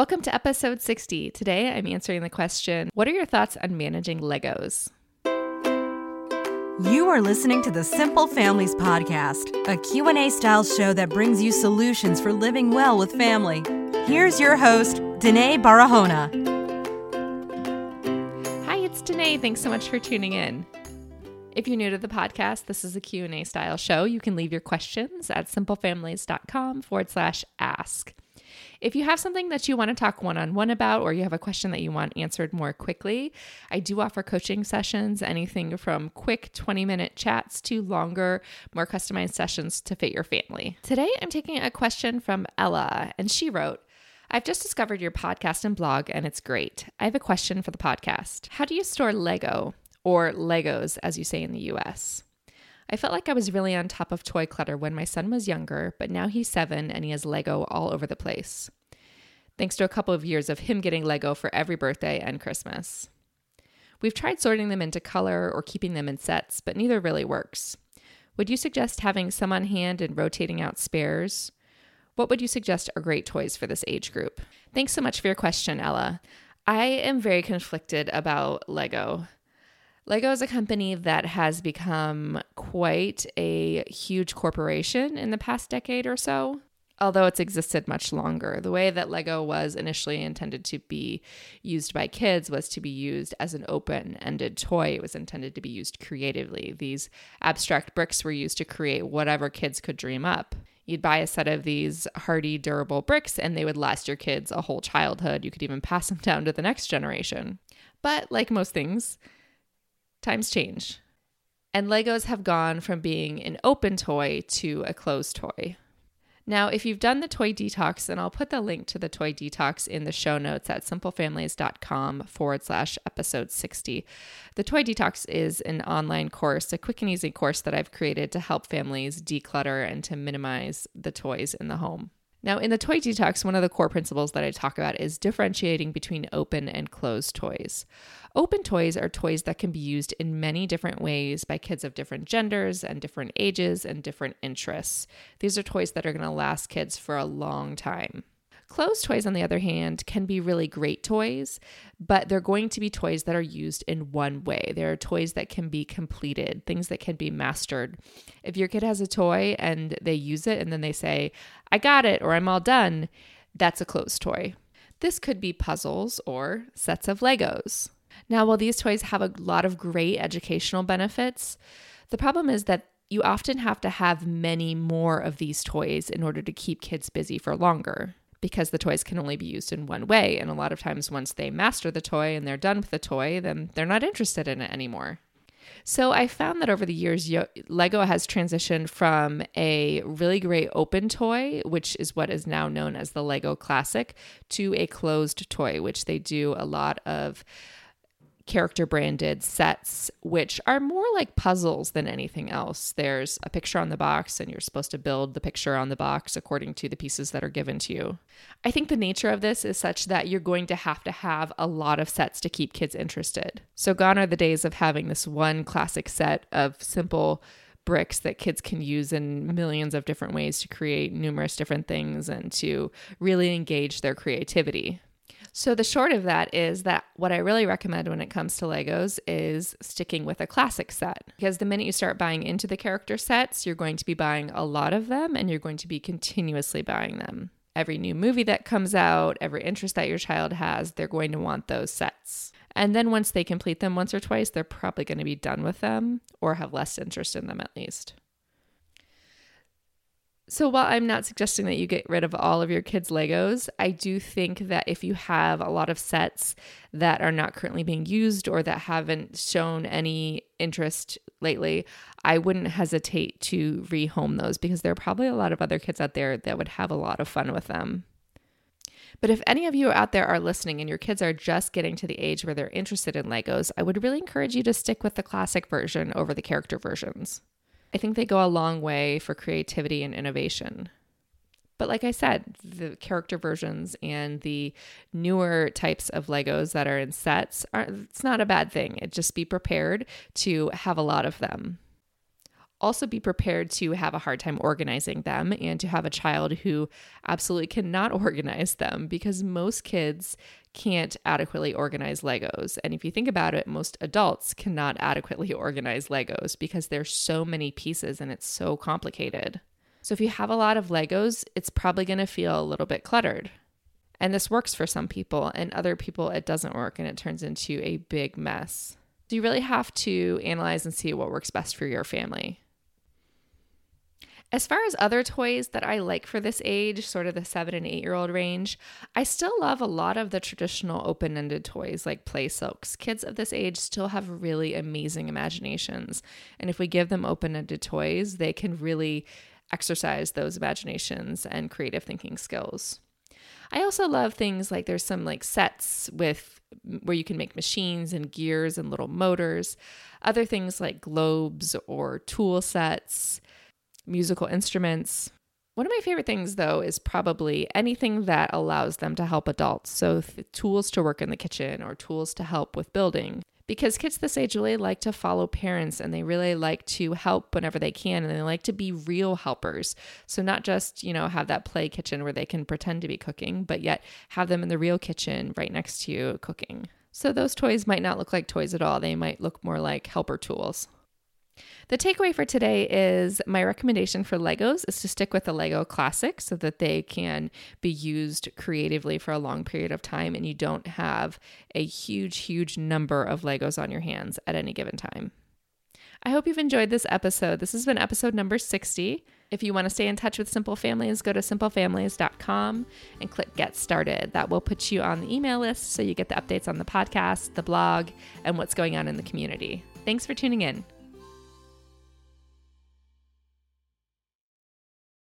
Welcome to episode 60. Today I'm answering the question What are your thoughts on managing Legos? You are listening to the Simple Families podcast, a Q&A style show that brings you solutions for living well with family. Here's your host, Denaye Barahona. Hi, it's Denaye. Thanks so much for tuning in. If you're new to the podcast, this is a Q&A style show. You can leave your questions at simplefamilies.com forward slash ask. If you have something that you want to talk one on one about, or you have a question that you want answered more quickly, I do offer coaching sessions, anything from quick 20 minute chats to longer, more customized sessions to fit your family. Today, I'm taking a question from Ella, and she wrote, I've just discovered your podcast and blog, and it's great. I have a question for the podcast. How do you store Lego, or Legos, as you say in the US? I felt like I was really on top of toy clutter when my son was younger, but now he's seven and he has Lego all over the place. Thanks to a couple of years of him getting Lego for every birthday and Christmas. We've tried sorting them into color or keeping them in sets, but neither really works. Would you suggest having some on hand and rotating out spares? What would you suggest are great toys for this age group? Thanks so much for your question, Ella. I am very conflicted about Lego. Lego is a company that has become quite a huge corporation in the past decade or so, although it's existed much longer. The way that Lego was initially intended to be used by kids was to be used as an open ended toy. It was intended to be used creatively. These abstract bricks were used to create whatever kids could dream up. You'd buy a set of these hardy, durable bricks, and they would last your kids a whole childhood. You could even pass them down to the next generation. But like most things, times change. And Legos have gone from being an open toy to a closed toy. Now, if you've done the toy detox, and I'll put the link to the toy detox in the show notes at simplefamilies.com forward slash episode 60. The toy detox is an online course, a quick and easy course that I've created to help families declutter and to minimize the toys in the home. Now, in the toy detox, one of the core principles that I talk about is differentiating between open and closed toys. Open toys are toys that can be used in many different ways by kids of different genders and different ages and different interests. These are toys that are going to last kids for a long time. Closed toys, on the other hand, can be really great toys, but they're going to be toys that are used in one way. There are toys that can be completed, things that can be mastered. If your kid has a toy and they use it and then they say, I got it, or I'm all done, that's a closed toy. This could be puzzles or sets of Legos. Now, while these toys have a lot of great educational benefits, the problem is that you often have to have many more of these toys in order to keep kids busy for longer because the toys can only be used in one way. And a lot of times, once they master the toy and they're done with the toy, then they're not interested in it anymore. So I found that over the years, Lego has transitioned from a really great open toy, which is what is now known as the Lego Classic, to a closed toy, which they do a lot of character branded sets, which are more like puzzles than anything else. There's a picture on the box, and you're supposed to build the picture on the box according to the pieces that are given to you. I think the nature of this is such that you're going to have to have a lot of sets to keep kids interested. So, gone are the days of having this one classic set of simple bricks that kids can use in millions of different ways to create numerous different things and to really engage their creativity. So, the short of that is that what I really recommend when it comes to Legos is sticking with a classic set. Because the minute you start buying into the character sets, you're going to be buying a lot of them and you're going to be continuously buying them. Every new movie that comes out, every interest that your child has, they're going to want those sets. And then once they complete them once or twice, they're probably going to be done with them or have less interest in them at least. So, while I'm not suggesting that you get rid of all of your kids' Legos, I do think that if you have a lot of sets that are not currently being used or that haven't shown any interest lately, I wouldn't hesitate to rehome those because there are probably a lot of other kids out there that would have a lot of fun with them. But if any of you out there are listening and your kids are just getting to the age where they're interested in Legos, I would really encourage you to stick with the classic version over the character versions. I think they go a long way for creativity and innovation. But like I said, the character versions and the newer types of Legos that are in sets are it's not a bad thing. It just be prepared to have a lot of them. Also, be prepared to have a hard time organizing them and to have a child who absolutely cannot organize them because most kids can't adequately organize Legos. And if you think about it, most adults cannot adequately organize Legos because there's so many pieces and it's so complicated. So if you have a lot of Legos, it's probably going to feel a little bit cluttered. And this works for some people, and other people it doesn't work and it turns into a big mess. So you really have to analyze and see what works best for your family. As far as other toys that I like for this age, sort of the seven and eight year old range, I still love a lot of the traditional open ended toys like play silks. Kids of this age still have really amazing imaginations. And if we give them open ended toys, they can really exercise those imaginations and creative thinking skills. I also love things like there's some like sets with where you can make machines and gears and little motors, other things like globes or tool sets musical instruments. One of my favorite things, though, is probably anything that allows them to help adults. So, th- tools to work in the kitchen or tools to help with building. Because kids this age really like to follow parents and they really like to help whenever they can and they like to be real helpers. So, not just, you know, have that play kitchen where they can pretend to be cooking, but yet have them in the real kitchen right next to you cooking. So, those toys might not look like toys at all, they might look more like helper tools. The takeaway for today is my recommendation for Legos is to stick with the Lego Classic so that they can be used creatively for a long period of time and you don't have a huge, huge number of Legos on your hands at any given time. I hope you've enjoyed this episode. This has been episode number 60. If you want to stay in touch with Simple Families, go to simplefamilies.com and click Get Started. That will put you on the email list so you get the updates on the podcast, the blog, and what's going on in the community. Thanks for tuning in.